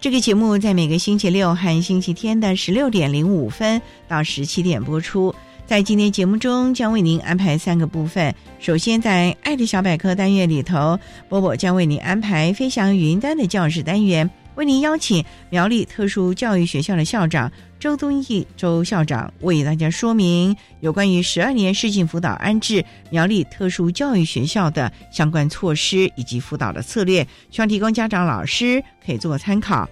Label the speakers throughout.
Speaker 1: 这个节目在每个星期六和星期天的十六点零五分到十七点播出。在今天节目中，将为您安排三个部分。首先，在“爱的小百科”单元里头，波波将为您安排“飞翔云端”的教室单元，为您邀请苗栗特殊教育学校的校长周东义周校长为大家说明有关于十二年市性辅导安置苗栗特殊教育学校的相关措施以及辅导的策略，希望提供家长、老师可以做参考。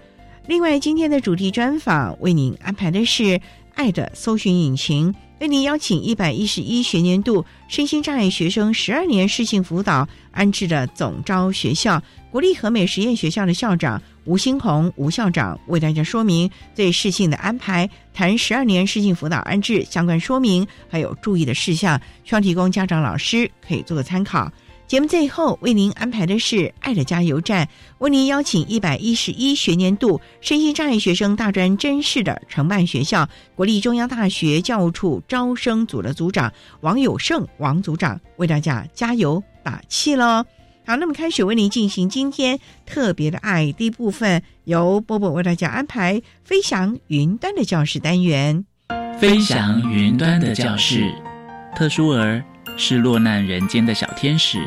Speaker 1: 另外，今天的主题专访为您安排的是“爱的搜寻引擎”。为您邀请一百一十一学年度身心障碍学生十二年适性辅导安置的总招学校国立和美实验学校的校长吴新红吴校长为大家说明对适性的安排，谈十二年适性辅导安置相关说明，还有注意的事项，希望提供家长老师可以做个参考。节目最后为您安排的是“爱的加油站”，为您邀请一百一十一学年度身心障碍学生大专真试的承办学校国立中央大学教务处招生组的组长王友胜王组长为大家加油打气喽！好，那么开始为您进行今天特别的爱第一部分，由波波为大家安排飞翔云端的教室单元。
Speaker 2: 飞翔云端的教室，特殊儿。是落难人间的小天使，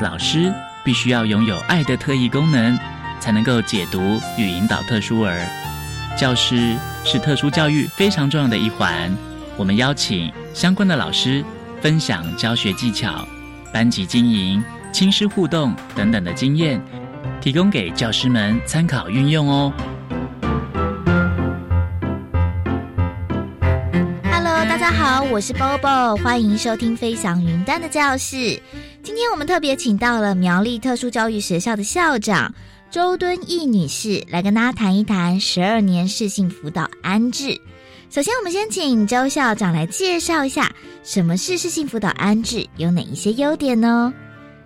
Speaker 2: 老师必须要拥有爱的特异功能，才能够解读与引导特殊儿。教师是特殊教育非常重要的一环。我们邀请相关的老师分享教学技巧、班级经营、亲师互动等等的经验，提供给教师们参考运用哦。
Speaker 3: Hello，大家好，我是 Bobo，欢迎收听飞翔云端的教室。今天我们特别请到了苗栗特殊教育学校的校长周敦义女士，来跟大家谈一谈十二年适性辅导安置。首先，我们先请周校长来介绍一下什么是适性辅导安置，有哪一些优点呢？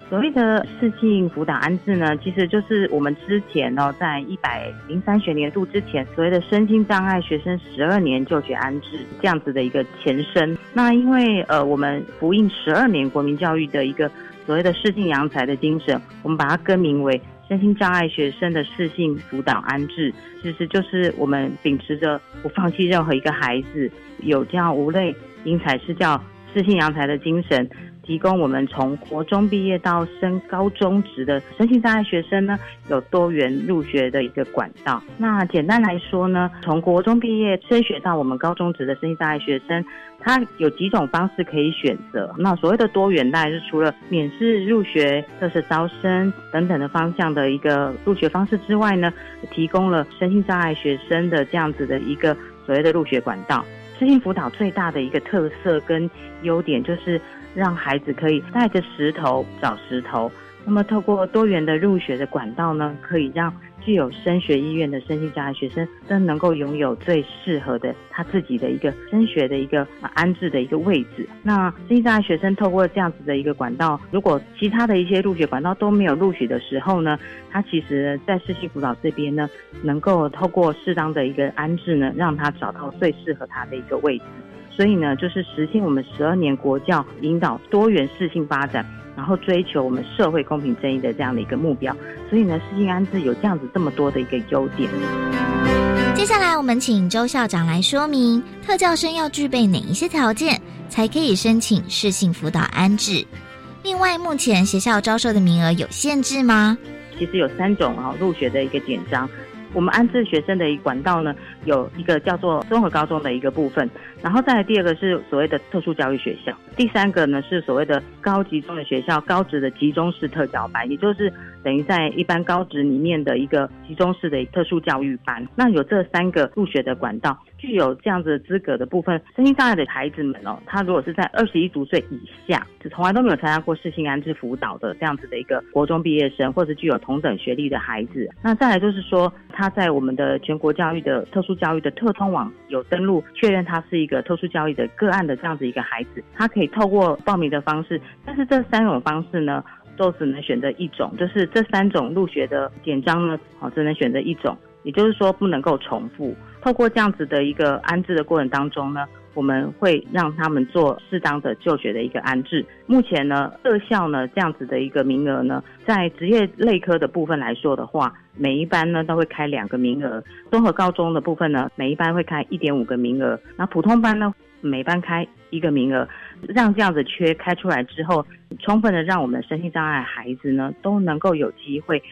Speaker 4: 所谓的适性辅导安置呢，其实就是我们之前哦，在一百零三学年度之前，所谓的身心障碍学生十二年就学安置这样子的一个前身。那因为呃，我们福音十二年国民教育的一个所谓的适性扬才的精神，我们把它更名为身心障碍学生的适性辅导安置，其实就是我们秉持着不放弃任何一个孩子，有教无类，因材施教，适性扬才的精神。提供我们从国中毕业到升高中职的身心障碍学生呢，有多元入学的一个管道。那简单来说呢，从国中毕业升学到我们高中职的身心障碍学生，他有几种方式可以选择。那所谓的多元，大概是除了免试入学、特色招生等等的方向的一个入学方式之外呢，提供了身心障碍学生的这样子的一个所谓的入学管道。身心辅导最大的一个特色跟优点就是。让孩子可以带着石头找石头，那么透过多元的入学的管道呢，可以让具有升学意愿的身心障碍学生都能够拥有最适合的他自己的一个升学的一个安置的一个位置。那身心障碍学生透过这样子的一个管道，如果其他的一些入学管道都没有录取的时候呢，他其实在世信辅导这边呢，能够透过适当的一个安置呢，让他找到最适合他的一个位置。所以呢，就是实现我们十二年国教引导多元适性发展，然后追求我们社会公平正义的这样的一个目标。所以呢，适性安置有这样子这么多的一个优点。
Speaker 3: 接下来，我们请周校长来说明特教生要具备哪一些条件，才可以申请适性辅导安置。另外，目前学校招收的名额有限制吗？
Speaker 4: 其实有三种啊入学的一个简章。我们安置学生的一管道呢，有一个叫做综合高中的一个部分，然后再来第二个是所谓的特殊教育学校，第三个呢是所谓的高级中的学校，高职的集中式特教班，也就是等于在一般高职里面的一个集中式的特殊教育班。那有这三个入学的管道。具有这样子资格的部分，身心障碍的孩子们哦，他如果是在二十一足岁以下，就从来都没有参加过适性安置辅导的这样子的一个国中毕业生，或者具有同等学历的孩子，那再来就是说，他在我们的全国教育的特殊教育的特通网有登录，确认他是一个特殊教育的个案的这样子一个孩子，他可以透过报名的方式，但是这三种方式呢，都只能选择一种，就是这三种入学的简章呢，哦，只能选择一种，也就是说不能够重复。透过这样子的一个安置的过程当中呢，我们会让他们做适当的就学的一个安置。目前呢，各校呢这样子的一个名额呢，在职业类科的部分来说的话，每一班呢都会开两个名额；综合高中的部分呢，每一班会开一点五个名额；那普通班呢，每班开一个名额。让这样子缺开出来之后，充分的让我们身心障碍孩子呢都能够有机会。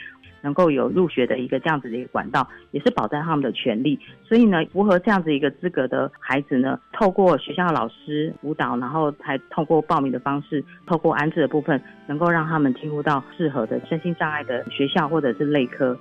Speaker 4: 能够有入学的一个这样子的一个管道，也是保障他们的权利。所以呢，符合这样子一个资格的孩子呢，透过学校老师辅导，然后才透过报名的方式，透过安置的部分，能够让他们进入到适合的身心障碍的学校或者是类科。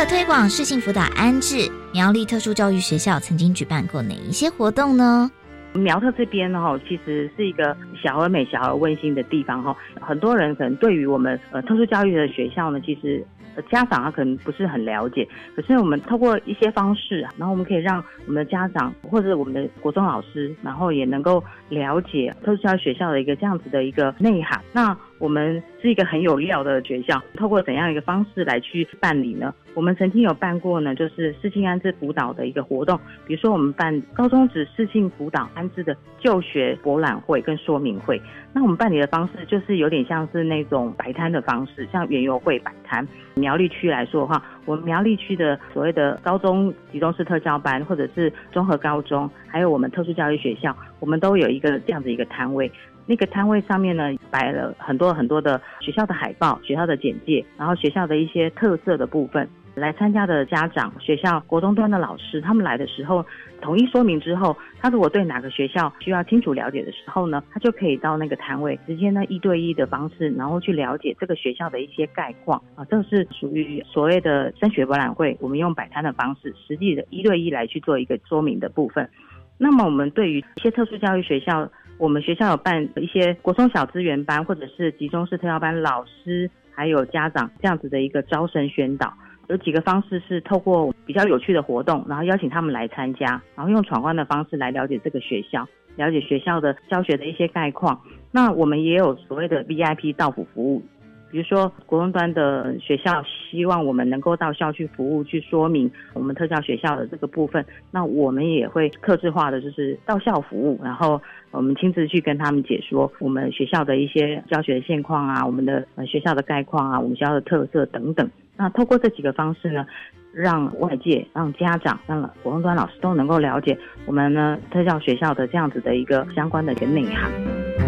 Speaker 3: 为了推广适性辅导安置，苗栗特殊教育学校曾经举办过哪一些活动呢？
Speaker 4: 苗特这边呢，其实是一个小而美、小而温馨的地方，哈。很多人可能对于我们呃特殊教育的学校呢，其实家长啊可能不是很了解。可是我们透过一些方式，然后我们可以让我们的家长或者我们的国中老师，然后也能够了解特殊教育学校的一个这样子的一个内涵。那我们是一个很有料的学校，透过怎样一个方式来去办理呢？我们曾经有办过呢，就是视性安置辅导的一个活动，比如说我们办高中职视性辅导安置的就学博览会跟说明会。那我们办理的方式就是有点像是那种摆摊的方式，像园游会摆摊。苗栗区来说的话，我们苗栗区的所谓的高中集中式特教班，或者是综合高中，还有我们特殊教育学校，我们都有一个这样子一个摊位。那个摊位上面呢，摆了很多很多的学校的海报、学校的简介，然后学校的一些特色的部分。来参加的家长、学校国中端的老师，他们来的时候，统一说明之后，他如果对哪个学校需要清楚了解的时候呢，他就可以到那个摊位，直接呢一对一的方式，然后去了解这个学校的一些概况啊。这是属于所谓的升学博览会，我们用摆摊的方式，实际的一对一来去做一个说明的部分。那么我们对于一些特殊教育学校。我们学校有办一些国中小资源班，或者是集中式特教班，老师还有家长这样子的一个招生宣导，有几个方式是透过比较有趣的活动，然后邀请他们来参加，然后用闯关的方式来了解这个学校，了解学校的教学的一些概况。那我们也有所谓的 VIP 到府服务。比如说，国中端的学校希望我们能够到校区服务，去说明我们特教学校的这个部分。那我们也会克制化的，就是到校服务，然后我们亲自去跟他们解说我们学校的一些教学现况啊，我们的学校的概况啊，我们学校的特色等等。那透过这几个方式呢，让外界、让家长、让国中端老师都能够了解我们呢特教学校的这样子的一个相关的一个内涵。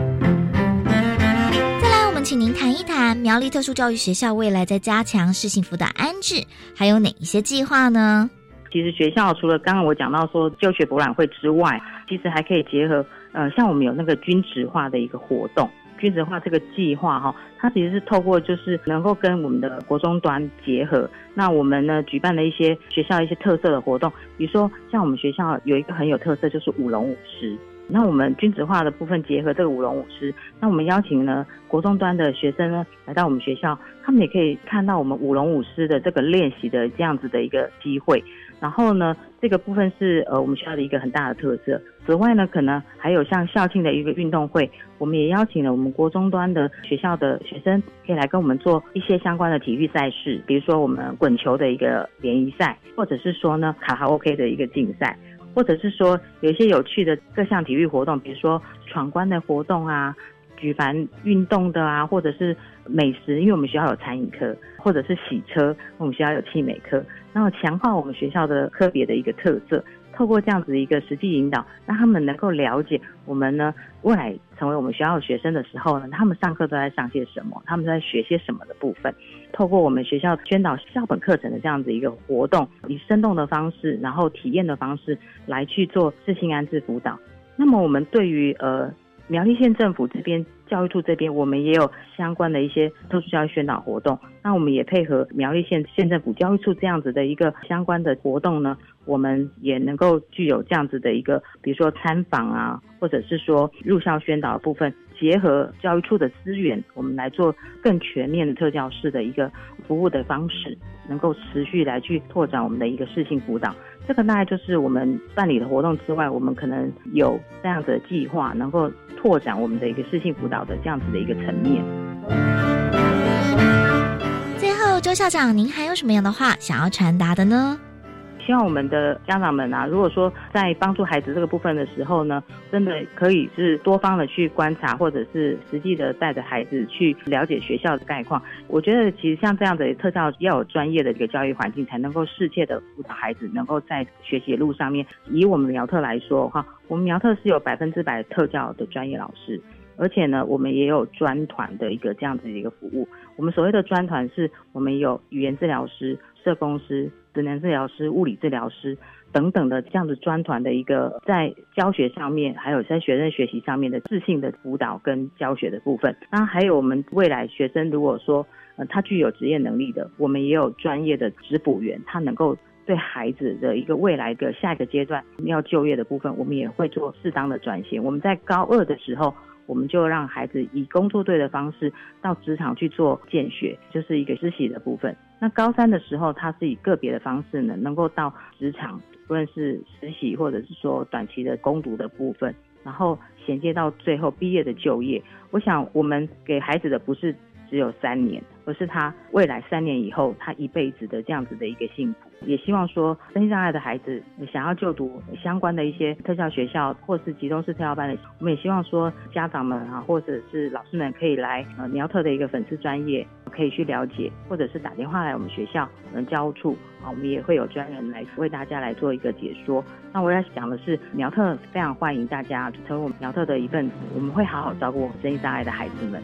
Speaker 3: 请您谈一谈苗栗特殊教育学校未来在加强适性辅导安置，还有哪一些计划呢？
Speaker 4: 其实学校除了刚刚我讲到说就学博览会之外，其实还可以结合，呃，像我们有那个均值化的一个活动，均值化这个计划哈，它其实是透过就是能够跟我们的国中端结合。那我们呢举办了一些学校一些特色的活动，比如说像我们学校有一个很有特色就是舞龙舞狮。那我们君子化的部分结合这个舞龙舞狮，那我们邀请呢国中端的学生呢来到我们学校，他们也可以看到我们舞龙舞狮的这个练习的这样子的一个机会。然后呢，这个部分是呃我们学校的一个很大的特色。此外呢，可能还有像校庆的一个运动会，我们也邀请了我们国中端的学校的学生，可以来跟我们做一些相关的体育赛事，比如说我们滚球的一个联谊赛，或者是说呢卡拉 OK 的一个竞赛。或者是说有一些有趣的各项体育活动，比如说闯关的活动啊，举凡运动的啊，或者是美食，因为我们学校有餐饮科，或者是洗车，我们学校有汽美科，那么强化我们学校的科别的一个特色。透过这样子一个实际引导，让他们能够了解我们呢未来成为我们学校学生的时候呢，他们上课都在上些什么，他们在学些什么的部分。透过我们学校宣导校本课程的这样子一个活动，以生动的方式，然后体验的方式来去做自信安置辅导。那么我们对于呃苗栗县政府这边教育处这边，我们也有相关的一些特殊教育宣导活动。那我们也配合苗栗县县政府教育处这样子的一个相关的活动呢。我们也能够具有这样子的一个，比如说参访啊，或者是说入校宣导的部分，结合教育处的资源，我们来做更全面的特教式的一个服务的方式，能够持续来去拓展我们的一个适性辅导。这个大概就是我们办理的活动之外，我们可能有这样的计划，能够拓展我们的一个适性辅导的这样子的一个层面。
Speaker 3: 最后，周校长，您还有什么样的话想要传达的呢？
Speaker 4: 希望我们的家长们啊，如果说在帮助孩子这个部分的时候呢，真的可以是多方的去观察，或者是实际的带着孩子去了解学校的概况。我觉得其实像这样的特教要有专业的一个教育环境，才能够适切的辅导孩子，能够在学习的路上面。以我们苗特来说哈，我们苗特是有百分之百特教的专业老师，而且呢，我们也有专团的一个这样子的一个服务。我们所谓的专团，是我们有语言治疗师、社工师。职能治疗师、物理治疗师等等的这样子专团的一个在教学上面，还有在学生学习上面的自信的辅导跟教学的部分。那还有我们未来学生如果说呃他具有职业能力的，我们也有专业的职补员，他能够对孩子的一个未来的下一个阶段要就业的部分，我们也会做适当的转型。我们在高二的时候。我们就让孩子以工作队的方式到职场去做见学，就是一个实习的部分。那高三的时候，他是以个别的方式呢，能够到职场，不论是实习或者是说短期的攻读的部分，然后衔接到最后毕业的就业。我想，我们给孩子的不是只有三年，而是他未来三年以后，他一辈子的这样子的一个幸福。也希望说，身心障碍的孩子想要就读相关的一些特教学校，或是集中式特教班的，我们也希望说，家长们啊，或者是老师们可以来呃苗特的一个粉丝专业，可以去了解，或者是打电话来我们学校嗯教务处啊，我们也会有专人来为大家来做一个解说。那我要讲的是，苗特非常欢迎大家成为我们苗特的一份子，我们会好好照顾我们身心障碍的孩子们。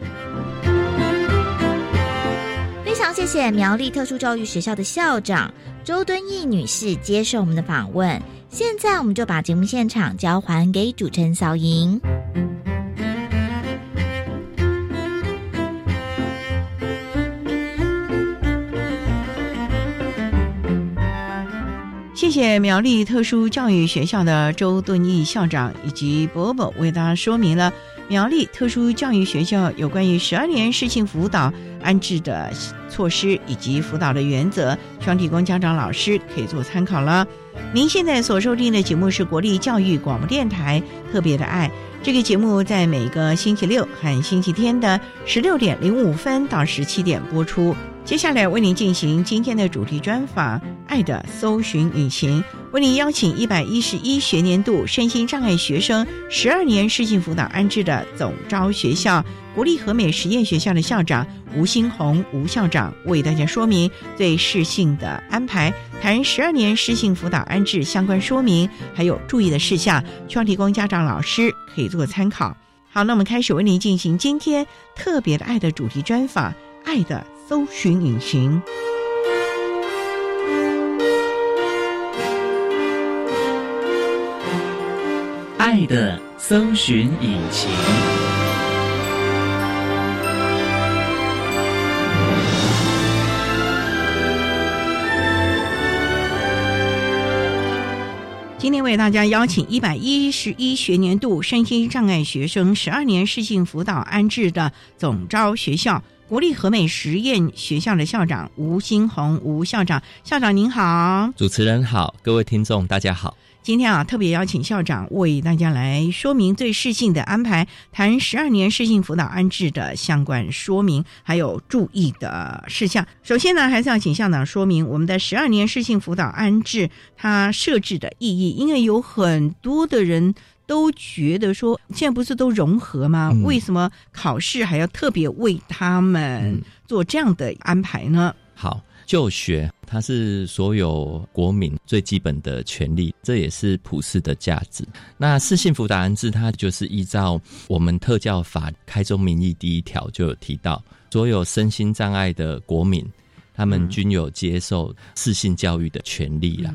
Speaker 3: 谢谢苗栗特殊教育学校的校长周敦义女士接受我们的访问。现在我们就把节目现场交还给主持人小莹。
Speaker 1: 谢谢苗栗特殊教育学校的周敦义校长以及伯伯为大家说明了。苗栗特殊教育学校有关于十二年适性辅导安置的措施以及辅导的原则，希望提供家长、老师可以做参考了。您现在所收听的节目是国立教育广播电台特别的爱，这个节目在每个星期六和星期天的十六点零五分到十七点播出。接下来为您进行今天的主题专访《爱的搜寻引擎》。为您邀请一百一十一学年度身心障碍学生十二年适性辅导安置的总招学校国立和美实验学校的校长吴新红吴校长为大家说明对适性的安排，谈十二年适性辅导安置相关说明，还有注意的事项，希望提供家长老师可以做参考。好，那我们开始为您进行今天特别的爱的主题专访，《爱的搜寻引擎》。
Speaker 2: 爱的搜寻引擎。
Speaker 1: 今天为大家邀请一百一十一学年度身心障碍学生十二年适性辅导安置的总招学校国立和美实验学校的校长吴新红吴校长，校长您好，
Speaker 5: 主持人好，各位听众大家好。
Speaker 1: 今天啊，特别邀请校长为大家来说明对适性的安排，谈十二年适性辅导安置的相关说明，还有注意的事项。首先呢，还是要请校长说明我们的十二年适性辅导安置它设置的意义，因为有很多的人都觉得说，现在不是都融合吗？
Speaker 5: 嗯
Speaker 1: 为什么考试还要特别为他们
Speaker 5: 嗯
Speaker 1: 做这样的安排呢？
Speaker 5: 好，就学它是所有国民最基本的权利，这也是普世的价值。那适性辅导安置，它就是依照我们特教法开宗明义第一条就有提到，所有身心障碍的国民。他们均有接受适性教育的权利啦，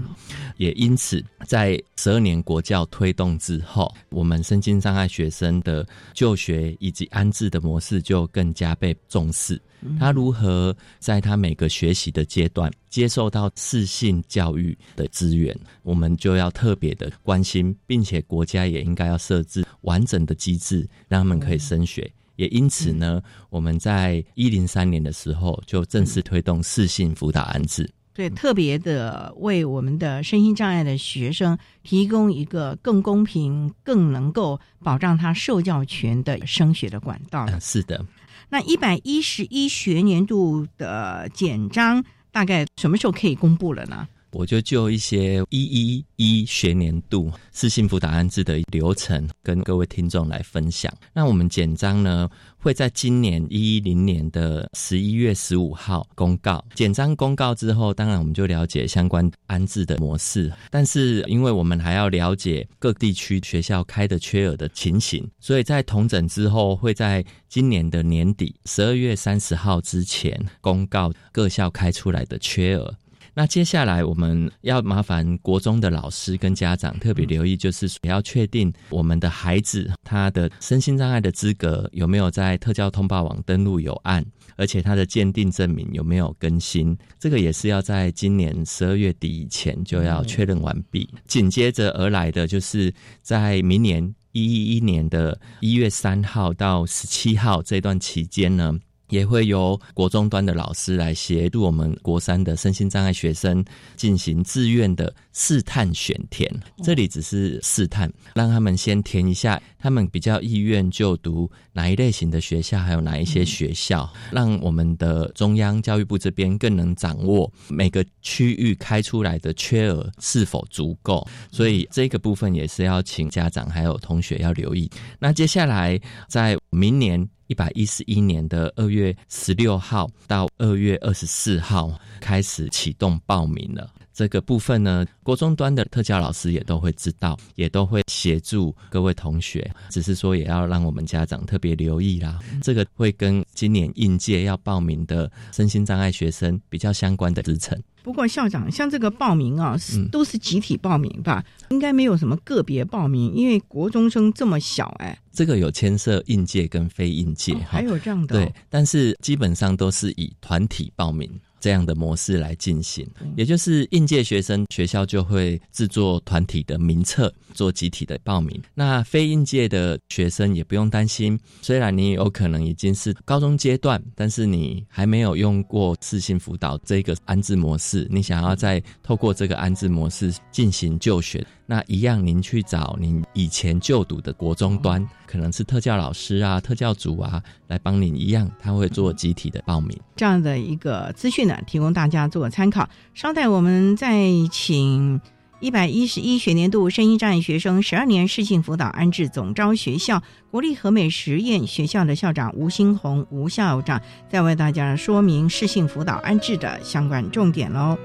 Speaker 5: 也因此，在十二年国教推动之后，我们身心障碍学生的就学以及安置的模式就更加被重视。他如何在他每个学习的阶段接受到适性教育的资源，我们就要特别的关心，并且国家也应该要设置完整的机制，让他们可以升学。也因此呢，我们在一零三年的时候就正式推动适性辅导安置。
Speaker 1: 对，特别的为我们的身心障碍的学生提供一个更公平、更能够保障他受教权的升学的管道。
Speaker 5: 嗯，是的。
Speaker 1: 那一百一十一学年度的简章大概什么时候可以公布了呢？
Speaker 5: 我就就一些一一一学年度适性辅导安置的流程，跟各位听众来分享。那我们简章呢，会在今年一一零年的十一月十五号公告。简章公告之后，当然我们就了解相关安置的模式。但是，因为我们还要了解各地区学校开的缺额的情形，所以在同整之后，会在今年的年底十二月三十号之前公告各校开出来的缺额。那接下来我们要麻烦国中的老师跟家长特别留意，就是要确定我们的孩子他的身心障碍的资格有没有在特教通报网登录有案，而且他的鉴定证明有没有更新，这个也是要在今年十二月底以前就要确认完毕。紧接着而来的就是在明年一一一年的一月三号到十七号这段期间呢。也会由国中端的老师来协助我们国三的身心障碍学生进行自愿的试探选填。这里只是试探，让他们先填一下他们比较意愿就读哪一类型的学校，还有哪一些学校，让我们的中央教育部这边更能掌握每个区域开出来的缺额是否足够。所以这个部分也是要请家长还有同学要留意。那接下来在明年。一百一十一年的二月十六号到二月二十四号开始启动报名了。这个部分呢，国中端的特教老师也都会知道，也都会协助各位同学。只是说，也要让我们家长特别留意啦。这个会跟今年应届要报名的身心障碍学生比较相关的职程。
Speaker 1: 不过校长，像这个报名啊，是
Speaker 5: 嗯
Speaker 1: 都是集体报名吧？应该没有什么个别报名，因为国中生这么小，哎，
Speaker 5: 这个有牵涉应届跟非应届
Speaker 1: 哦、还有这样的、
Speaker 5: 对，，但是基本上都是以团体报名这样的模式来进行，也就是应届学生学校就会制作团体的名册，做集体的报名。那非应届的学生也不用担心，虽然你有可能已经是高中阶段，但是你还没有用过自性辅导这个安置模式，你想要再透过这个安置模式进行就学。那一样，您去找您以前就读的国中端，可能是特教老师啊、特教组啊，来帮您一样，他会做集体的报名。
Speaker 1: 这样的一个资讯呢，提供大家做参考。稍待，我们再请一百一十一学年度声音障碍学生十二年适性辅导安置总招学校国立和美实验学校的校长吴新红吴校长，再为大家说明适性辅导安置的相关重点喽。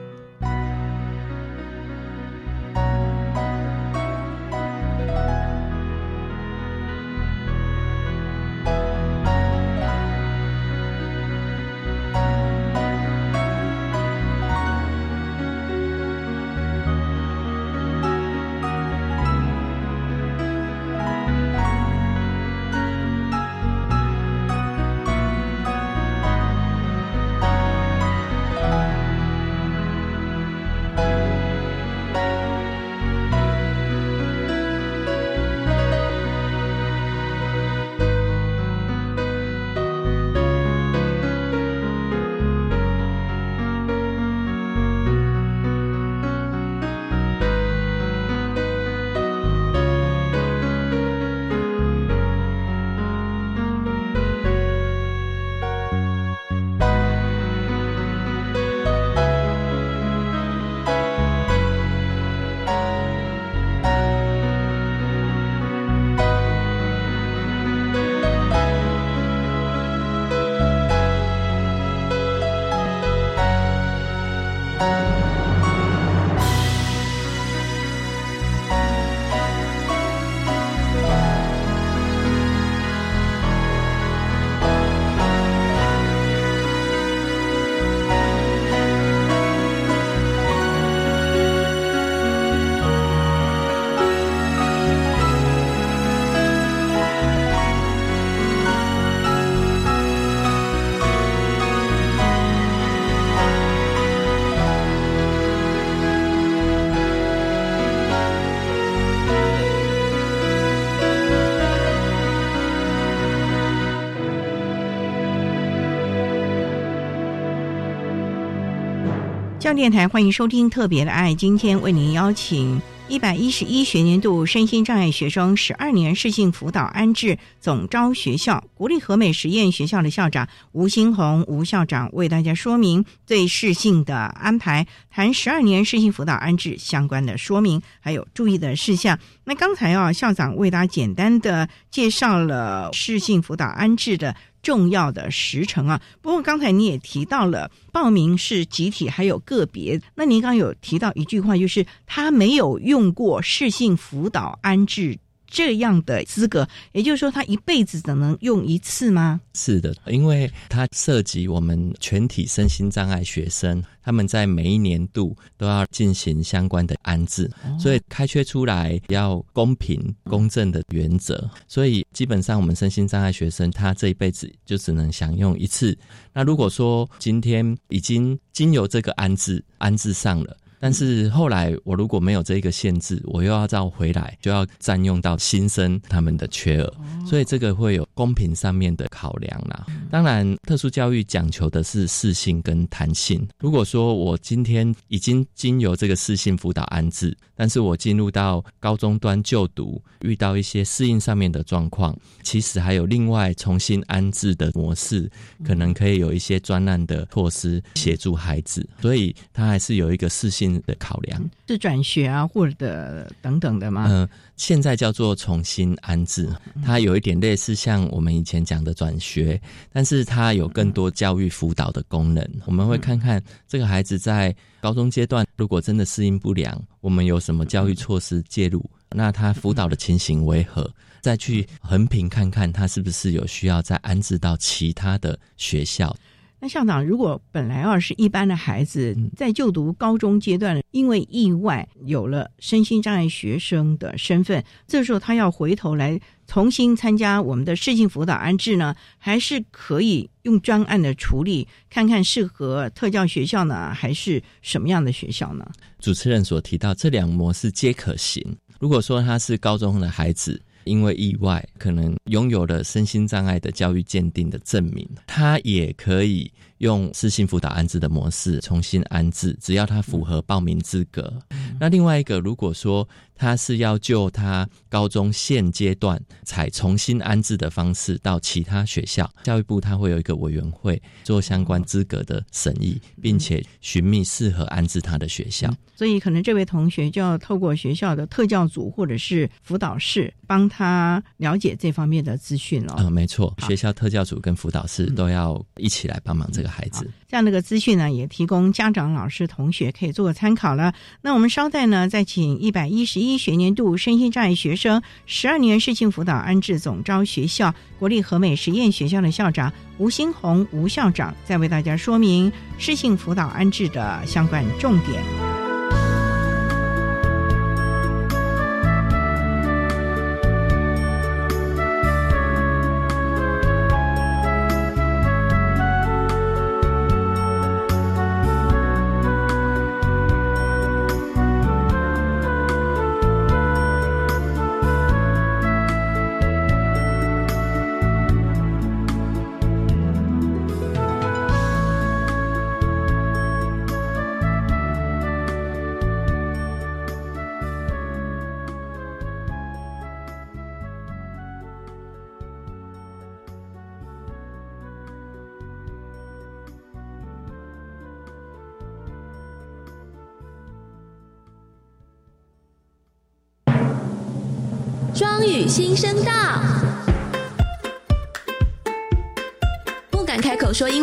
Speaker 1: 教电台欢迎收听《特别的爱》，今天为您邀请一百一十一学年度身心障碍学生十二年适性辅导安置总招学校国立和美实验学校的校长吴新红吴校长为大家说明对适性的安排，谈十二年适性辅导安置相关的说明，还有注意的事项。那刚才啊，校长为大家简单的介绍了适性辅导安置的。重要的时程啊，不过刚才你也提到了报名是集体，还有个别。那您刚有提到一句话，就是他没有用过适性辅导安置。这样的资格，也就是说，他一辈子只能用一次吗？
Speaker 5: 是的，因为它涉及我们全体身心障碍学生，他们在每一年度都要进行相关的安置，所以开缺出来要公平公正的原则。所以基本上，我们身心障碍学生他这一辈子就只能享用一次。那如果说今天已经经由这个安置安置上了。但是后来，我如果没有这一个限制，我又要再回来，就要占用到新生他们的缺额，所以这个会有公平上面的考量啦。当然，特殊教育讲求的是适性跟弹性。如果说我今天已经经由这个适性辅导安置，但是我进入到高中端就读，遇到一些适应上面的状况，其实还有另外重新安置的模式，可能可以有一些专案的措施协助孩子，所以他还是有一个适性。的考量
Speaker 1: 是转学啊，或者等等的吗？
Speaker 5: 嗯，现在叫做重新安置，它有一点类似像我们以前讲的转学，但是它有更多教育辅导的功能。我们会看看这个孩子在高中阶段，如果真的适应不良，我们有什么教育措施介入？那他辅导的情形为何？再去横评看看他是不是有需要再安置到其他的学校。
Speaker 1: 那校长，如果本来要是一般的孩子，在就读高中阶段，因为意外有了身心障碍学生的身份，这时候他要回头来重新参加我们的适性辅导安置呢，还是可以用专案的处理，看看适合特教学校呢，还是什么样的学校呢？
Speaker 5: 主持人所提到这两模式皆可行。如果说他是高中的孩子。因为意外，可能拥有了身心障碍的教育鉴定的证明，他也可以用私信辅导安置的模式重新安置，只要他符合报名资格。那另外一个，如果说他是要就他高中现阶段采重新安置的方式到其他学校，教育部他会有一个委员会做相关资格的审议，并且寻觅适合安置他的学校。
Speaker 1: 所以，可能这位同学就要透过学校的特教组或者是辅导室，帮他了解这方面的资讯了。
Speaker 5: 嗯，没错，学校特教组跟辅导室都要一起来帮忙这个孩子。
Speaker 1: 这样的个资讯呢，也提供家长、老师、同学可以做个参考了。那我们稍待呢，再请一百一十一学年度身心障碍学生十二年适性辅导安置总招学校国立和美实验学校的校长吴新红吴校长，再为大家说明适性辅导安置的相关重点。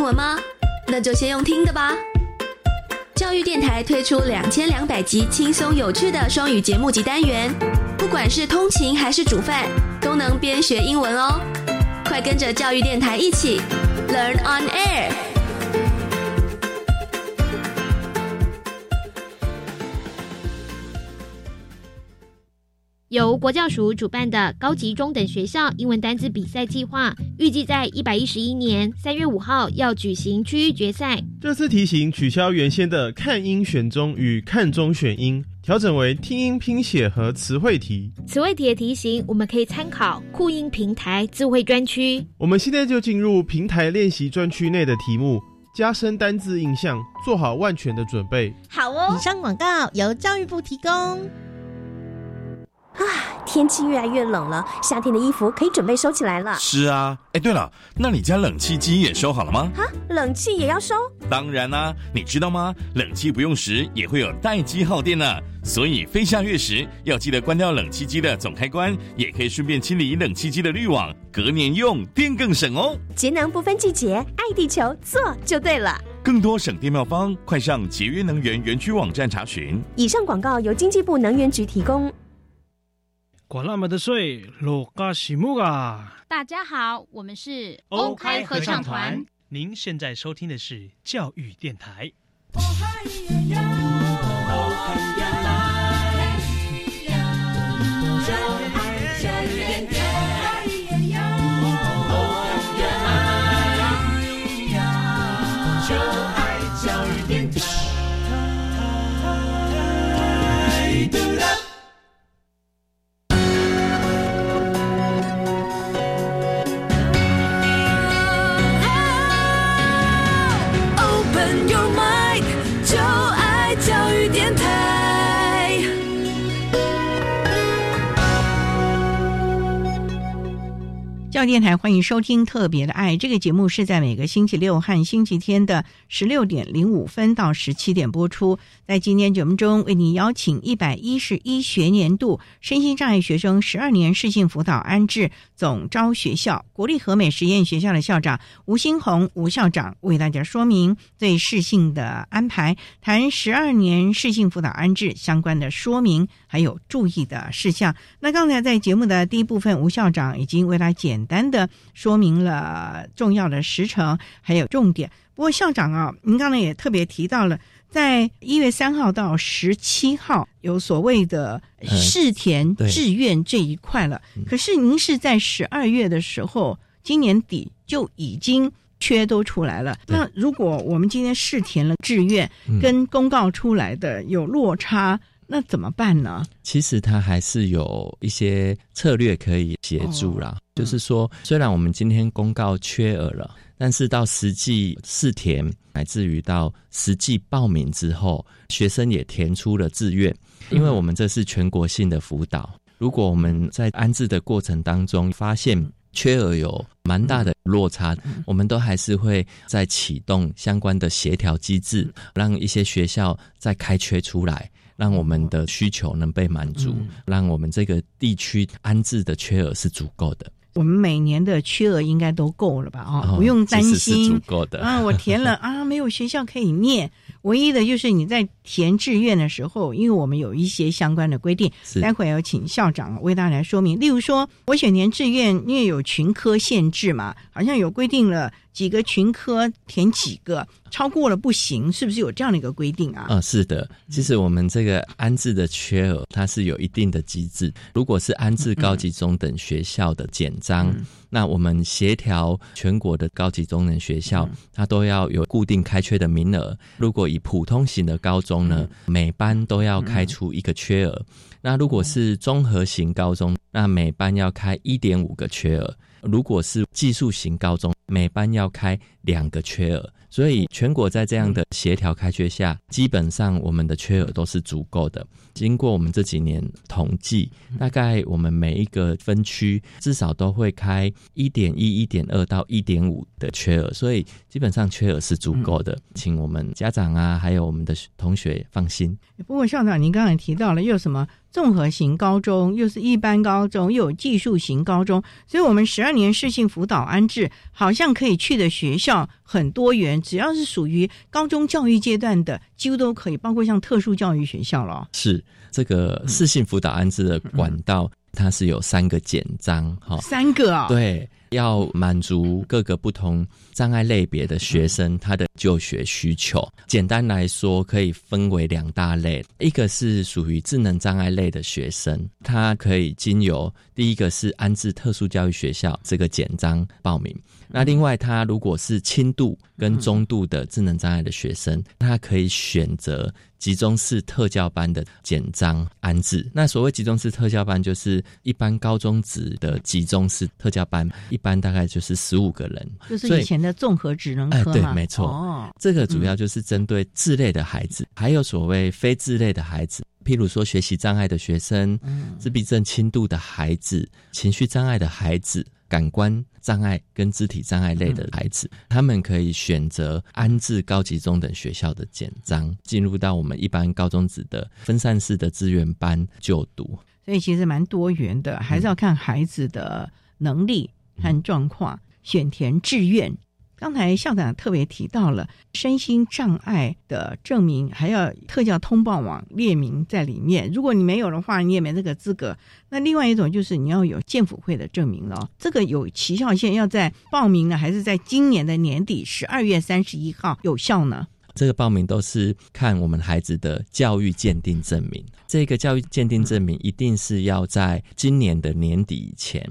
Speaker 6: 文吗？那就先用听的吧。教育电台推出两千两百集轻松有趣的双语节目及单元，不管是通勤还是煮饭，都能边学英文哦。快跟着教育电台一起 Learn on Air。
Speaker 7: 由国教署主办的高级中等学校英文单字比赛计划，预计在一百一十一年三月五号要举行区域决赛。
Speaker 8: 这次题型取消原先的看音选中与看中选音，调整为听音拼写和词汇题。
Speaker 7: 词汇题的题型我们可以参考酷音平台智慧专区。
Speaker 8: 我们现在就进入平台练习专区内的题目。加深单字印象，做好万全的准备。
Speaker 3: 好哦。
Speaker 9: 以上广告由教育部提供。
Speaker 10: 啊，天气越来越冷了，夏天的衣服可以准备收起来了。
Speaker 11: 是啊，哎，对了，那你家冷气机也收好了吗？
Speaker 10: 啊，冷气也要收？
Speaker 11: 当然啦，你知道吗？冷气不用时也会有待机耗电呢，所以飞下月时要记得关掉冷气机的总开关，也可以顺便清理冷气机的滤网，隔年用电更省哦。
Speaker 10: 节能不分季节，爱地球做就对了。
Speaker 11: 更多省电妙方，快上节约能源园区网站查询。
Speaker 10: 以上广告由经济部能源局提供。
Speaker 12: 管那么的水，落嘎西木啊！
Speaker 13: 大家好，我们是
Speaker 12: 欧
Speaker 13: 开合唱团。
Speaker 12: 您现在收听的是教育电台。
Speaker 1: 电台欢迎收听《特别的爱》这个节目，是在每个星期六和星期天的十六点零五分到十七点播出。在今天节目中，为您邀请一百一十一学年度身心障碍学生十二年适性辅导安置总招学校国立和美实验学校的校长吴新红吴校长为大家说明对适性的安排，谈十二年适性辅导安置相关的说明，还有注意的事项。那刚才在节目的第一部分，吴校长已经为他简简单的说明了重要的时程还有重点。不过校长啊，您刚才也特别提到了，在一月三号到十七号有所谓的试填志愿这一块了。可是您是在十二月的时候，今年底就已经缺都出来了。那如果我们今天试填了志愿，跟公告出来的有落差。那怎么办呢？
Speaker 5: 其实它还是有一些策略可以协助啦。就是说，虽然我们今天公告缺额了，但是到实际试填，乃至于到实际报名之后，学生也填出了志愿。因为我们这是全国性的辅导，如果我们在安置的过程当中发现缺额有蛮大的落差，我们都还是会再启动相关的协调机制，让一些学校再开缺出来。让我们的需求能被满足，让我们这个地区安置的缺额是足够的。
Speaker 1: 我们每年的缺额应该都够了吧？哦，不用担心，
Speaker 5: 足够的
Speaker 1: 啊。我填了啊，没有学校可以念。唯一的就是你在填志愿的时候，因为我们有一些相关的规定，待会要请校长为大家来说明。例如说，我选填志愿，因为有群科限制嘛，好像有规定了几个群科填几个，超过了不行，是不是有这样的一个规定啊？
Speaker 5: 啊，是的。其实我们这个安置的缺额，它是有一定的机制。如果是安置高级中等学校的简章。那我们协调全国的高级中等学校，它都要有固定开缺的名额。如果以普通型的高中呢，每班都要开出一个缺额。那如果是综合型高中，那每班要开一点五个缺额。如果是技术型高中，每班要开两个缺额。所以全国在这样的协调开缺下，基本上我们的缺额都是足够的。经过我们这几年统计，大概我们每一个分区至少都会开一点一、一点二到一点五的缺额，所以基本上缺额是足够的。请我们家长啊，还有我们的同学放心。
Speaker 1: 不过校长，您刚才提到了又什么综合型高中，又是一般高中，又有技术型高中，所以我们十二年适性辅导安置好像可以去的学校很多元。只要是属于高中教育阶段的，几乎都可以，包括像特殊教育学校了。
Speaker 5: 是这个适性辅导安置的管道，它是有三个简章，哈，
Speaker 1: 三个啊，
Speaker 5: 对。要满足各个不同障碍类别的学生他的就学需求。简单来说，可以分为两大类：一个是属于智能障碍类的学生，他可以经由第一个是安置特殊教育学校这个简章报名；那另外，他如果是轻度跟中度的智能障碍的学生，他可以选择。集中式特教班的简章安置，那所谓集中式特教班，就是一般高中职的集中式特教班，一般。大概就是十五个人，
Speaker 1: 就是以前的综合职能科
Speaker 5: 嘛。对，没错。哦，这个主要就是针对智类的孩子，还有所谓非智类的孩子，譬如说学习障碍的学生，自闭症轻度的孩子，情绪障碍的孩子。感官障碍跟肢体障碍类的孩子，他们可以选择安置高级中等学校的简章，进入到我们一般高中职的分散式的资源班就读。
Speaker 1: 所以其实蛮多元的，还是要看孩子的能力和状况，选填志愿。刚才校长特别提到了身心障碍的证明，还要特教通报网列明在里面。如果你没有的话，你也没这个资格。那另外一种就是你要有建辅会的证明了，这个有期效线，要在报名呢，还是在今年的年底十二月三十一号有效呢？
Speaker 5: 这个报名都是看我们孩子的教育鉴定证明，这个教育鉴定证明一定是要在今年的年底以前。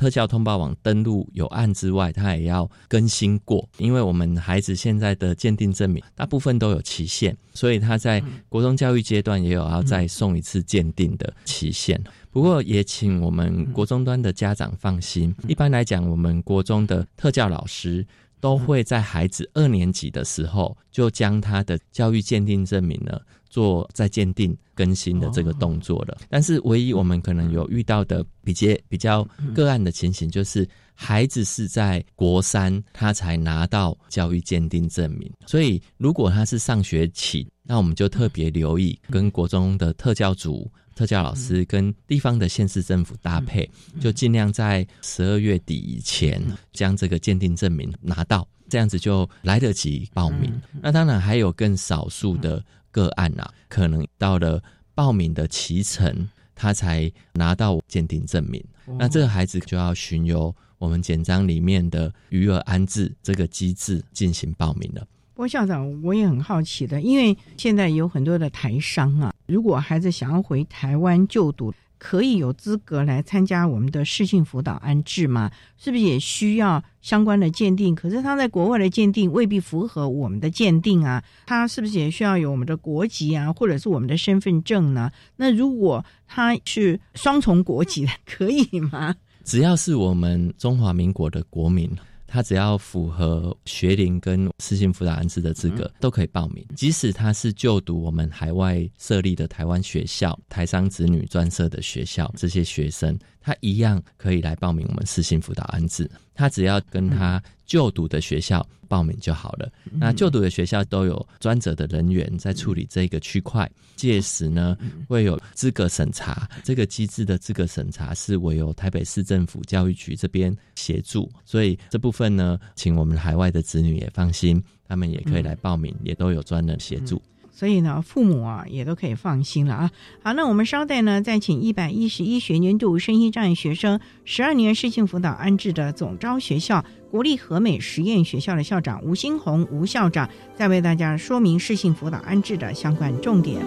Speaker 5: 特教通报网登录有案之外，他也要更新过，因为我们孩子现在的鉴定证明大部分都有期限，所以他在国中教育阶段也有要再送一次鉴定的期限。不过也请我们国中端的家长放心，一般来讲，我们国中的特教老师都会在孩子二年级的时候就将他的教育鉴定证明呢。做再鉴定更新的这个动作了，但是唯一我们可能有遇到的比较比较个案的情形，就是孩子是在国三他才拿到教育鉴定证明，所以如果他是上学期，那我们就特别留意跟国中的特教组、特教老师跟地方的县市政府搭配，就尽量在十二月底以前将这个鉴定证明拿到，这样子就来得及报名。那当然还有更少数的。个案啊，可能到了报名的期程，他才拿到鉴定证明。那这个孩子就要循由我们简章里面的余额安置这个机制进行报名了。
Speaker 1: 郭校长，我也很好奇的，因为现在有很多的台商啊，如果孩子想要回台湾就读。可以有资格来参加我们的视性辅导安置吗？是不是也需要相关的鉴定？可是他在国外的鉴定未必符合我们的鉴定啊，他是不是也需要有我们的国籍啊，或者是我们的身份证呢？那如果他是双重国籍的，可以吗？
Speaker 5: 只要是我们中华民国的国民。他只要符合学龄跟私信辅导安置的资格，都可以报名。即使他是就读我们海外设立的台湾学校、台商子女专设的学校，这些学生。他一样可以来报名我们私信辅导安置，他只要跟他就读的学校报名就好了。那就读的学校都有专责的人员在处理这个区块，届时呢会有资格审查。这个机制的资格审查是委由台北市政府教育局这边协助，所以这部分呢，请我们海外的子女也放心，他们也可以来报名，也都有专人协助。
Speaker 1: 所以呢，父母啊也都可以放心了啊。好，那我们稍待呢，再请一百一十一学年度身心障碍学生十二年视性辅导安置的总招学校国立和美实验学校的校长吴新红吴校长，再为大家说明视性辅导安置的相关重点。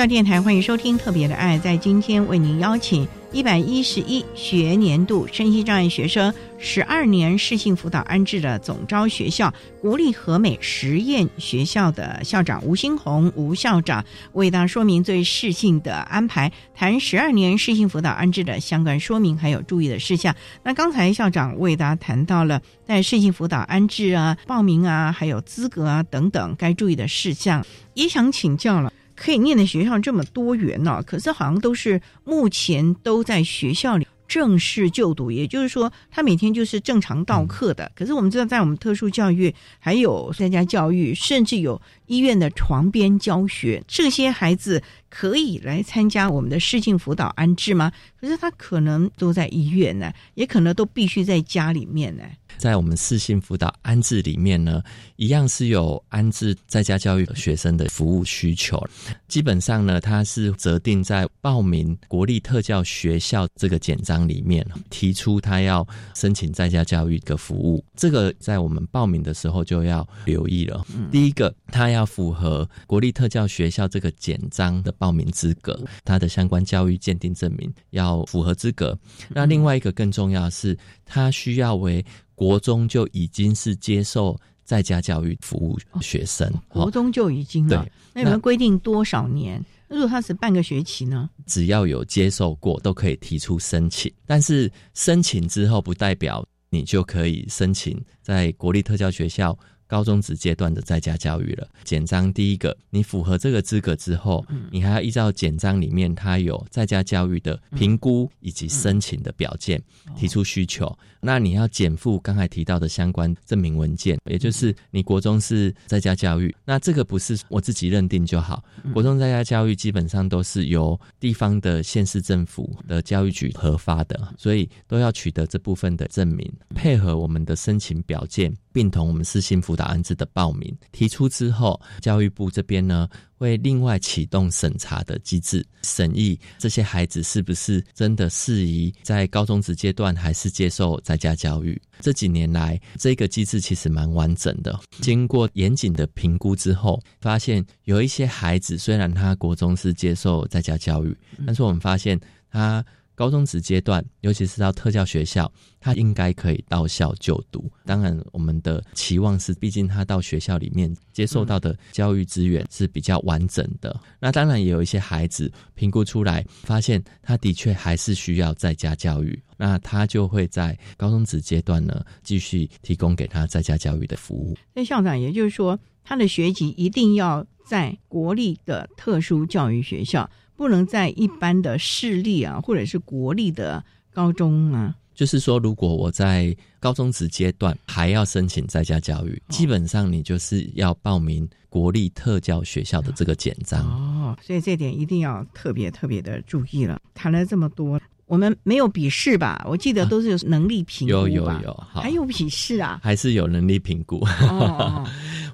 Speaker 1: 教电台欢迎收听《特别的爱》，在今天为您邀请一百一十一学年度身心障碍学生十二年适性辅导安置的总招学校国立和美实验学校的校长吴新红吴校长，为大家说明对适性的安排，谈十二年适性辅导安置的相关说明还有注意的事项。那刚才校长为大家谈到了在适性辅导安置啊、报名啊、还有资格啊等等该注意的事项，也想请教了。可以念的学校这么多元呢，可是好像都是目前都在学校里正式就读，也就是说他每天就是正常到课的。可是我们知道，在我们特殊教育，还有在家教育，甚至有医院的床边教学，这些孩子可以来参加我们的视镜辅导安置吗？可是他可能都在医院呢，也可能都必须在家里面呢。
Speaker 5: 在我们视性辅导安置里面呢，一样是有安置在家教育学生的服务需求。基本上呢，它是择定在报名国立特教学校这个简章里面提出，他要申请在家教育的服务。这个在我们报名的时候就要留意了。第一个，他要符合国立特教学校这个简章的报名资格，他的相关教育鉴定证明要符合资格。那另外一个更重要的是，他需要为国中就已经是接受在家教育服务学生，
Speaker 1: 国中就已经了。那有没有规定多少年？如果他是半个学期呢？
Speaker 5: 只要有接受过，都可以提出申请。但是申请之后，不代表你就可以申请在国立特教学校。高中职阶段的在家教育了。简章第一个，你符合这个资格之后，你还要依照简章里面它有在家教育的评估以及申请的表件提出需求。那你要减负刚才提到的相关证明文件，也就是你国中是在家教育，那这个不是我自己认定就好。国中在家教育基本上都是由地方的县市政府的教育局核发的，所以都要取得这部分的证明，配合我们的申请表件。并同我们是幸福的安置的报名提出之后，教育部这边呢会另外启动审查的机制，审议这些孩子是不是真的适宜在高中职阶段还是接受在家教育。这几年来，这个机制其实蛮完整的。经过严谨的评估之后，发现有一些孩子虽然他国中是接受在家教育，但是我们发现他。高中职阶段，尤其是到特教学校，他应该可以到校就读。当然，我们的期望是，毕竟他到学校里面接受到的教育资源是比较完整的。那当然也有一些孩子评估出来，发现他的确还是需要在家教育，那他就会在高中职阶段呢继续提供给他在家教育的服务。
Speaker 1: 那校长，也就是说，他的学籍一定要在国立的特殊教育学校。不能在一般的市立啊，或者是国立的高中啊。
Speaker 5: 就是说，如果我在高中职阶段还要申请在家教育，基本上你就是要报名国立特教学校的这个简章
Speaker 1: 哦。所以这点一定要特别特别的注意了。谈了这么多，我们没有笔试吧？我记得都是有能力评估
Speaker 5: 有有有，
Speaker 1: 还有笔试啊？
Speaker 5: 还是有能力评估？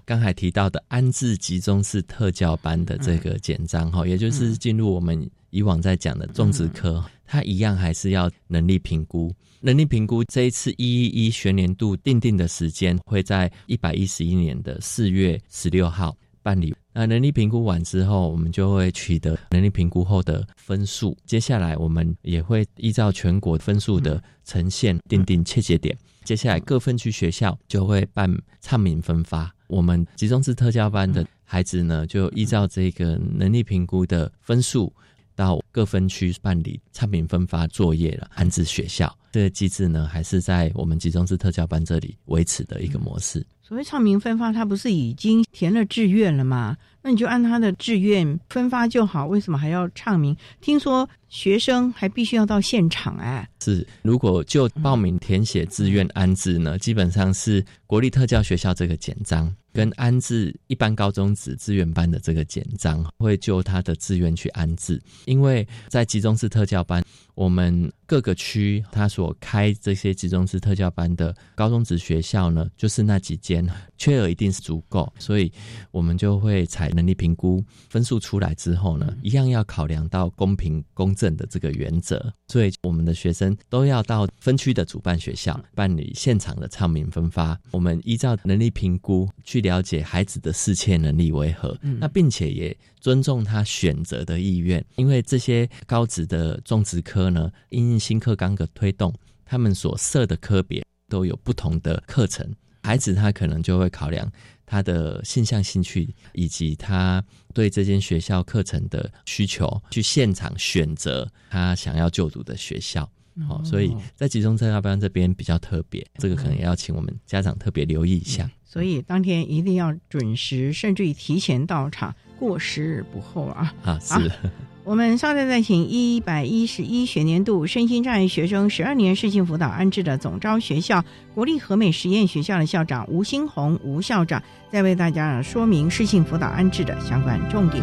Speaker 5: 刚才提到的安置集中式特教班的这个简章哈，也就是进入我们以往在讲的种植科，它一样还是要能力评估。能力评估这一次一一一学年度定定的时间会在一百一十一年的四月十六号办理。那能力评估完之后，我们就会取得能力评估后的分数。接下来我们也会依照全国分数的呈现定定切节点。接下来各分区学校就会办唱名分发。我们集中式特教班的孩子呢，就依照这个能力评估的分数，到各分区办理差评分发作业了，安置学校。这个机制呢，还是在我们集中式特教班这里维持的一个模式。
Speaker 1: 所谓唱名分发，他不是已经填了志愿了吗？那你就按他的志愿分发就好，为什么还要唱名？听说学生还必须要到现场哎。
Speaker 5: 是，如果就报名填写志愿安置呢，基本上是国立特教学校这个简章跟安置一般高中职志愿班的这个简章会就他的志愿去安置，因为在集中式特教班，我们各个区他所开这些集中式特教班的高中职学校呢，就是那几间，缺额一定是足够，所以我们就会采能力评估分数出来之后呢，一样要考量到公平公正的这个原则，所以我们的学生都要到分区的主办学校办理现场的唱名分发。我们依照能力评估去了解孩子的适切能力为何，那并且也尊重他选择的意愿，因为这些高职的种植科呢，因新课纲的推动，他们所设的科别都有不同的课程，孩子他可能就会考量他的性向、兴趣以及他对这间学校课程的需求，去现场选择他想要就读的学校。好，所以在集中特教班这边比较特别，这个可能也要请我们家长特别留意一下。
Speaker 1: 所以当天一定要准时，甚至于提前到场，过时日不候啊！
Speaker 5: 啊，是。
Speaker 1: 我们稍待再请一百一十一学年度身心障碍学生十二年适性辅导安置的总招学校国立和美实验学校的校长吴新红吴校长，再为大家说明适性辅导安置的相关重点。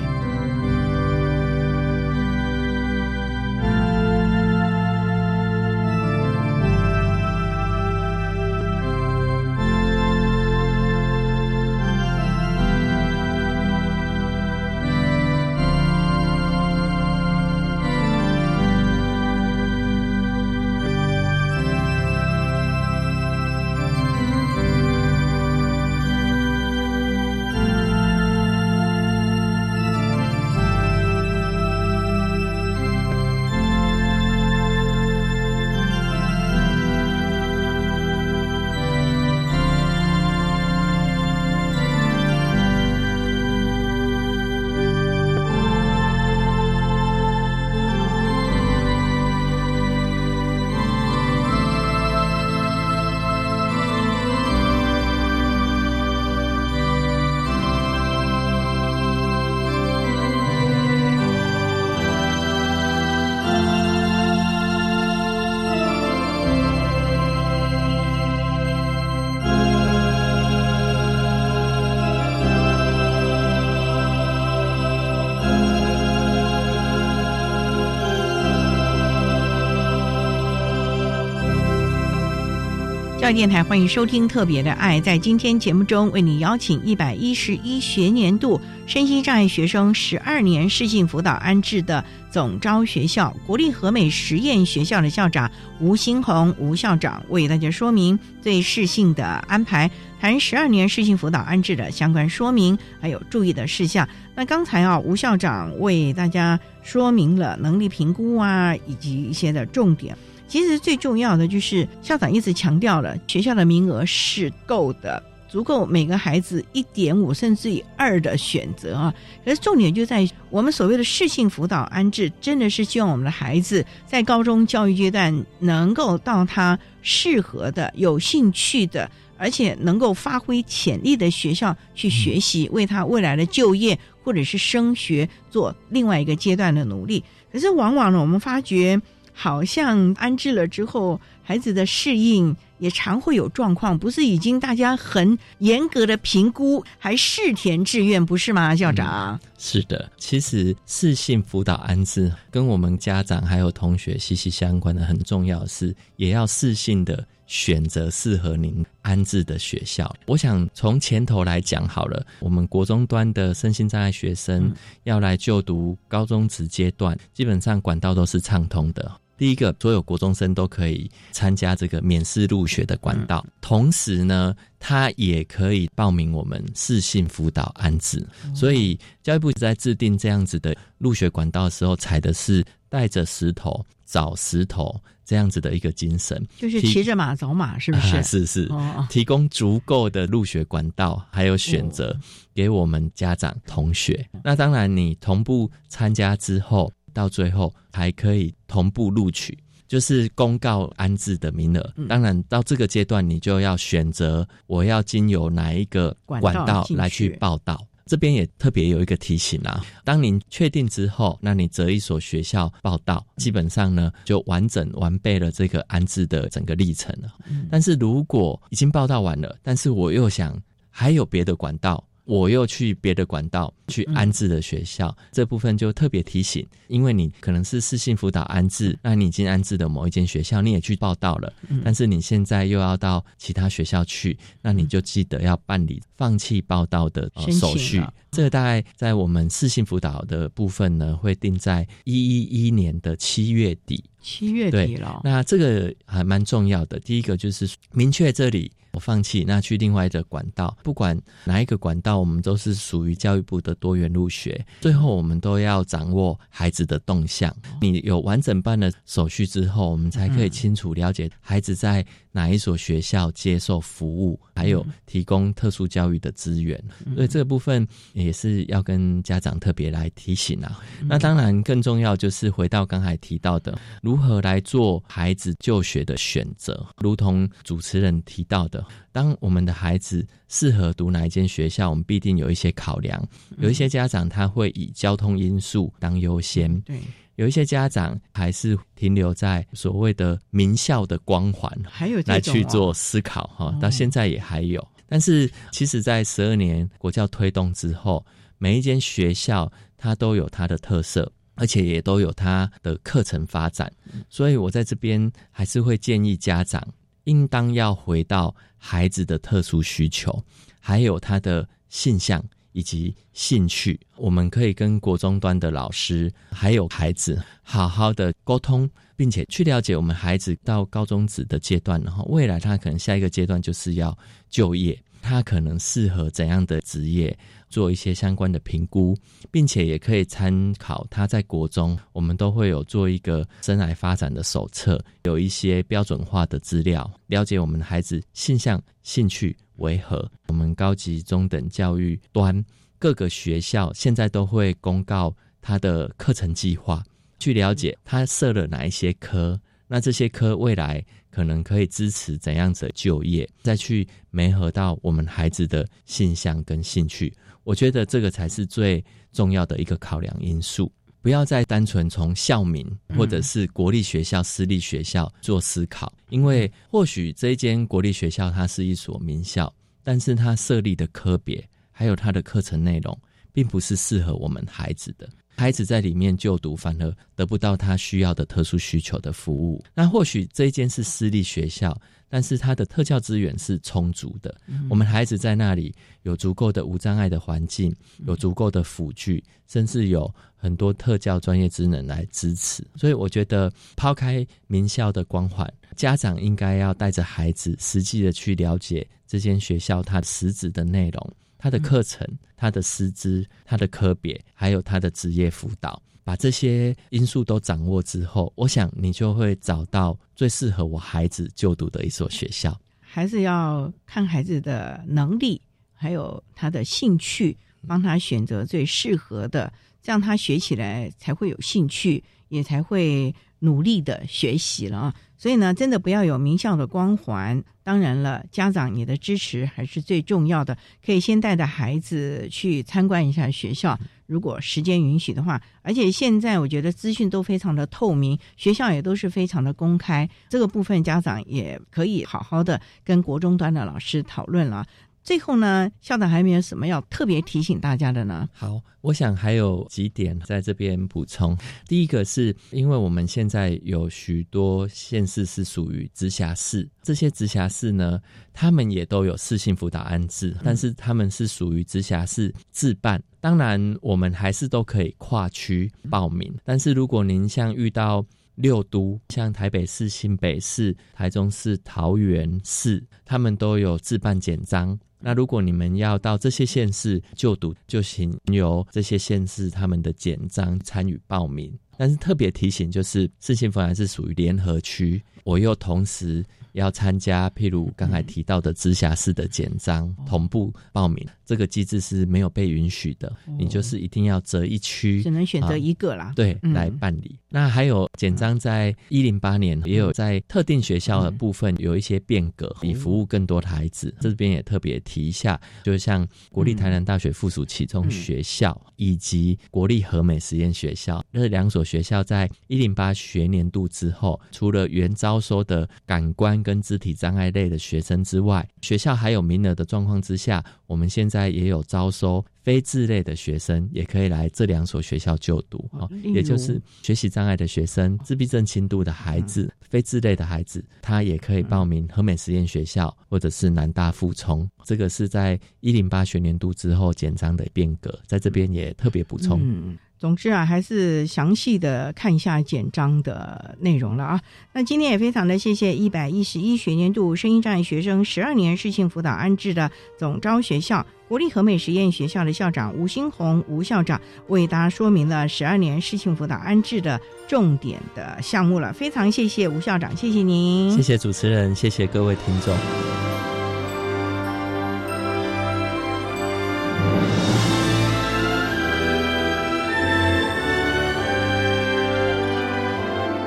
Speaker 1: 电台欢迎收听《特别的爱》。在今天节目中，为你邀请一百一十一学年度身心障碍学生十二年适性辅导安置的总招学校国立和美实验学校的校长吴新红吴校长，为大家说明对适性的安排，谈十二年适性辅导安置的相关说明，还有注意的事项。那刚才啊，吴校长为大家说明了能力评估啊，以及一些的重点。其实最重要的就是校长一直强调了，学校的名额是够的，足够每个孩子一点五甚至于二的选择啊。可是重点就在我们所谓的适性辅导安置，真的是希望我们的孩子在高中教育阶段能够到他适合的、有兴趣的，而且能够发挥潜力的学校去学习，为他未来的就业或者是升学做另外一个阶段的努力。可是往往呢，我们发觉。好像安置了之后，孩子的适应也常会有状况，不是已经大家很严格的评估，还试填志愿，不是吗，校长？
Speaker 5: 是的，其实适性辅导安置跟我们家长还有同学息息相关的，很重要是也要适性的选择适合您安置的学校。我想从前头来讲好了，我们国中端的身心障碍学生要来就读高中职阶段，基本上管道都是畅通的。第一个，所有国中生都可以参加这个免试入学的管道，同时呢，他也可以报名我们视性辅导安置。所以教育部在制定这样子的入学管道的时候，采的是带着石头找石头这样子的一个精神，
Speaker 1: 就是骑着马找马，是不是？
Speaker 5: 是是，提供足够的入学管道还有选择给我们家长同学。那当然，你同步参加之后。到最后还可以同步录取，就是公告安置的名额。当然，到这个阶段，你就要选择我要经由哪一个管道来去报道。这边也特别有一个提醒啊，当您确定之后，那你择一所学校报道，基本上呢就完整完备了这个安置的整个历程了。但是如果已经报道完了，但是我又想还有别的管道。我又去别的管道去安置的学校，这部分就特别提醒，因为你可能是私信辅导安置，那你已经安置的某一间学校，你也去报道了，但是你现在又要到其他学校去，那你就记得要办理放弃报道的手续。这大概在我们私信辅导的部分呢，会定在一一一年的七月底。
Speaker 1: 七月底了，
Speaker 5: 那这个还蛮重要的。第一个就是明确这里。我放弃，那去另外的管道，不管哪一个管道，我们都是属于教育部的多元入学。最后，我们都要掌握孩子的动向。你有完整办的手续之后，我们才可以清楚了解孩子在哪一所学校接受服务，还有提供特殊教育的资源。所以这个部分也是要跟家长特别来提醒啊。那当然，更重要就是回到刚才提到的，如何来做孩子就学的选择。如同主持人提到的。当我们的孩子适合读哪一间学校，我们必定有一些考量。有一些家长他会以交通因素当优先，
Speaker 1: 对；
Speaker 5: 有一些家长还是停留在所谓的名校的光环，
Speaker 1: 还有
Speaker 5: 来去做思考哈。到现在也还有，但是其实，在十二年国教推动之后，每一间学校它都有它的特色，而且也都有他的课程发展。所以我在这边还是会建议家长。应当要回到孩子的特殊需求，还有他的性向以及兴趣，我们可以跟国中端的老师还有孩子好好的沟通，并且去了解我们孩子到高中子的阶段，然后未来他可能下一个阶段就是要就业。他可能适合怎样的职业，做一些相关的评估，并且也可以参考他在国中，我们都会有做一个生来发展的手册，有一些标准化的资料，了解我们孩子性向、兴趣为何。我们高级中等教育端各个学校现在都会公告他的课程计划，去了解他设了哪一些科，那这些科未来。可能可以支持怎样子就业，再去媒合到我们孩子的性向跟兴趣，我觉得这个才是最重要的一个考量因素。不要再单纯从校名或者是国立学校、私立学校做思考，因为或许这一间国立学校它是一所名校，但是它设立的科别还有它的课程内容，并不是适合我们孩子的。孩子在里面就读，反而得不到他需要的特殊需求的服务。那或许这一间是私立学校，但是他的特教资源是充足的。我们孩子在那里有足够的无障碍的环境，有足够的辅具，甚至有很多特教专业职能来支持。所以我觉得，抛开名校的光环，家长应该要带着孩子实际的去了解这间学校它实质的内容。他的课程、他的师资、他的科别，还有他的职业辅导，把这些因素都掌握之后，我想你就会找到最适合我孩子就读的一所学校。
Speaker 1: 还是要看孩子的能力，还有他的兴趣，帮他选择最适合的，这样他学起来才会有兴趣，也才会努力的学习了啊。所以呢，真的不要有名校的光环。当然了，家长你的支持还是最重要的。可以先带着孩子去参观一下学校，如果时间允许的话。而且现在我觉得资讯都非常的透明，学校也都是非常的公开。这个部分家长也可以好好的跟国中端的老师讨论了。最后呢，校长还有没有什么要特别提醒大家的呢？
Speaker 5: 好，我想还有几点在这边补充。第一个是因为我们现在有许多县市是属于直辖市，这些直辖市呢，他们也都有市性辅导安置，但是他们是属于直辖市自办。当然，我们还是都可以跨区报名，但是如果您像遇到六都，像台北市、新北市、台中市、桃园市，他们都有自办简章。那如果你们要到这些县市就读，就请由这些县市他们的简章参与报名。但是特别提醒，就是四信丰还是属于联合区，我又同时。要参加，譬如刚才提到的直辖市的简章同步报名，这个机制是没有被允许的。你就是一定要择一区，
Speaker 1: 只能选择一个啦。
Speaker 5: 对，来办理。那还有简章，在一零八年也有在特定学校的部分有一些变革，以服务更多的孩子。这边也特别提一下，就像国立台南大学附属启聪学校以及国立和美实验学校，这两所学校在一零八学年度之后，除了原招收的感官跟肢体障碍类的学生之外，学校还有名额的状况之下。我们现在也有招收非自类的学生，也可以来这两所学校就读哦，也就是学习障碍的学生、自闭症轻度的孩子、非自类的孩子，他也可以报名和美实验学校或者是南大附中。这个是在一零八学年度之后简章的变革，在这边也特别补充。
Speaker 1: 嗯。总之啊，还是详细的看一下简章的内容了啊。那今天也非常的谢谢一百一十一学年度声音障碍学生十二年适性辅导安置的总招学校国立和美实验学校的校长吴新红吴校长为大家说明了十二年适性辅导安置的重点的项目了。非常谢谢吴校长，谢谢您，
Speaker 5: 谢谢主持人，谢谢各位听众。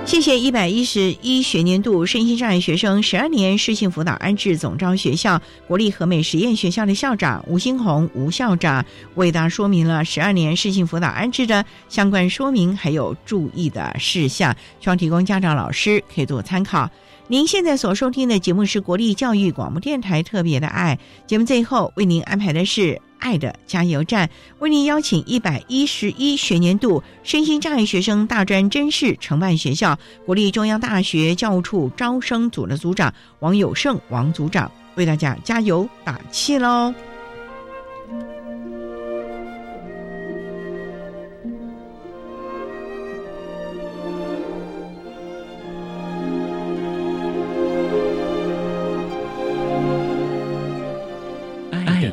Speaker 1: 谢谢一百一十一学年度身心障碍学生十二年适性辅导安置总招学校国立和美实验学校的校长吴新红吴校长为大家说明了十二年适性辅导安置的相关说明还有注意的事项，希望提供家长老师可以做参考。您现在所收听的节目是国立教育广播电台特别的爱节目，最后为您安排的是。爱的加油站为您邀请一百一十一学年度身心障碍学生大专真试承办学校国立中央大学教务处招生组的组长王友胜王组长为大家加油打气喽！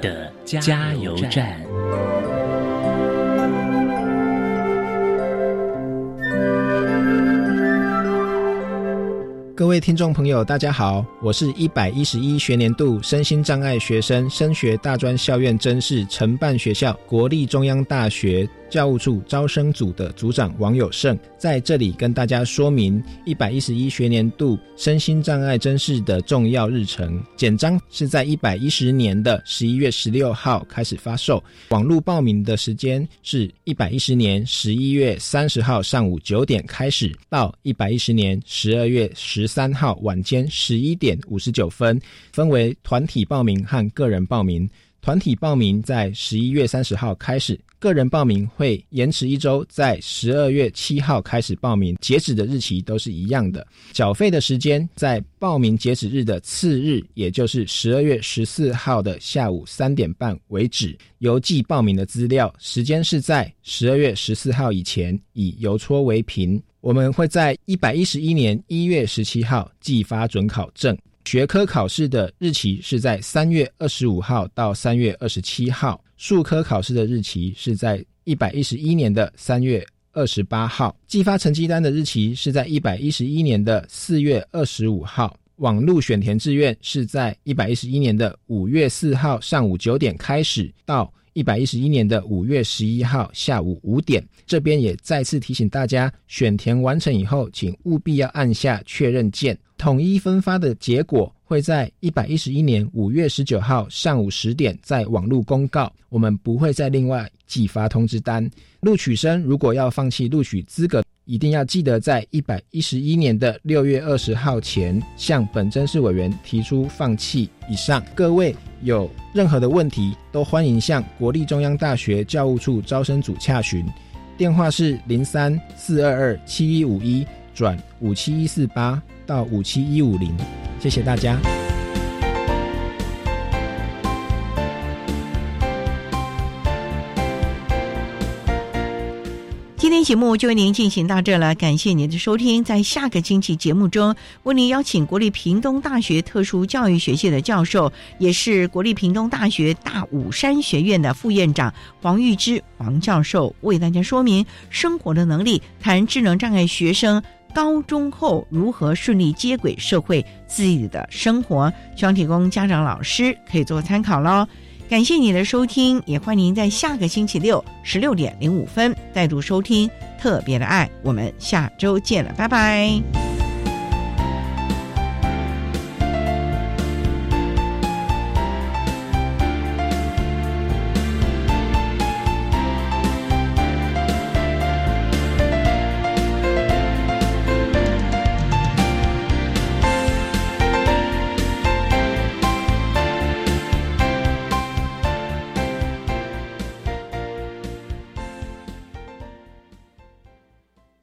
Speaker 2: 的。加油站。
Speaker 14: 各位听众朋友，大家好，我是一百一十一学年度身心障碍学生升学大专校院真试承办学校国立中央大学。教务处招生组的组长王友胜在这里跟大家说明一百一十一学年度身心障碍真试的重要日程。简章是在一百一十年的十一月十六号开始发售，网络报名的时间是一百一十年十一月三十号上午九点开始，到一百一十年十二月十三号晚间十一点五十九分，分为团体报名和个人报名。团体报名在十一月三十号开始，个人报名会延迟一周，在十二月七号开始报名，截止的日期都是一样的。缴费的时间在报名截止日的次日，也就是十二月十四号的下午三点半为止。邮寄报名的资料时间是在十二月十四号以前，以邮戳为凭。我们会在一百一十一年一月十七号寄发准考证。学科考试的日期是在三月二十五号到三月二十七号，数科考试的日期是在一百一十一年的三月二十八号，寄发成绩单的日期是在一百一十一年的四月二十五号，网络选填志愿是在一百一十一年的五月四号上午九点开始，到一百一十一年的五月十一号下午五点。这边也再次提醒大家，选填完成以后，请务必要按下确认键。统一分发的结果会在一百一十一年五月十九号上午十点在网络公告，我们不会再另外寄发通知单。录取生如果要放弃录取资格，一定要记得在一百一十一年的六月二十号前向本真试委员提出放弃。以上各位有任何的问题，都欢迎向国立中央大学教务处招生组洽询，电话是零三四二二七一五一转五七一四八。到五七一五零，谢谢大家。
Speaker 1: 今天节目就为您进行到这了，感谢您的收听。在下个星期节目中，为您邀请国立屏东大学特殊教育学系的教授，也是国立屏东大学大武山学院的副院长黄玉芝黄教授，为大家说明生活的能力，谈智能障碍学生。高中后如何顺利接轨社会自己的生活，希望提供家长老师可以做参考喽。感谢你的收听，也欢迎您在下个星期六十六点零五分再度收听特别的爱。我们下周见了，拜拜。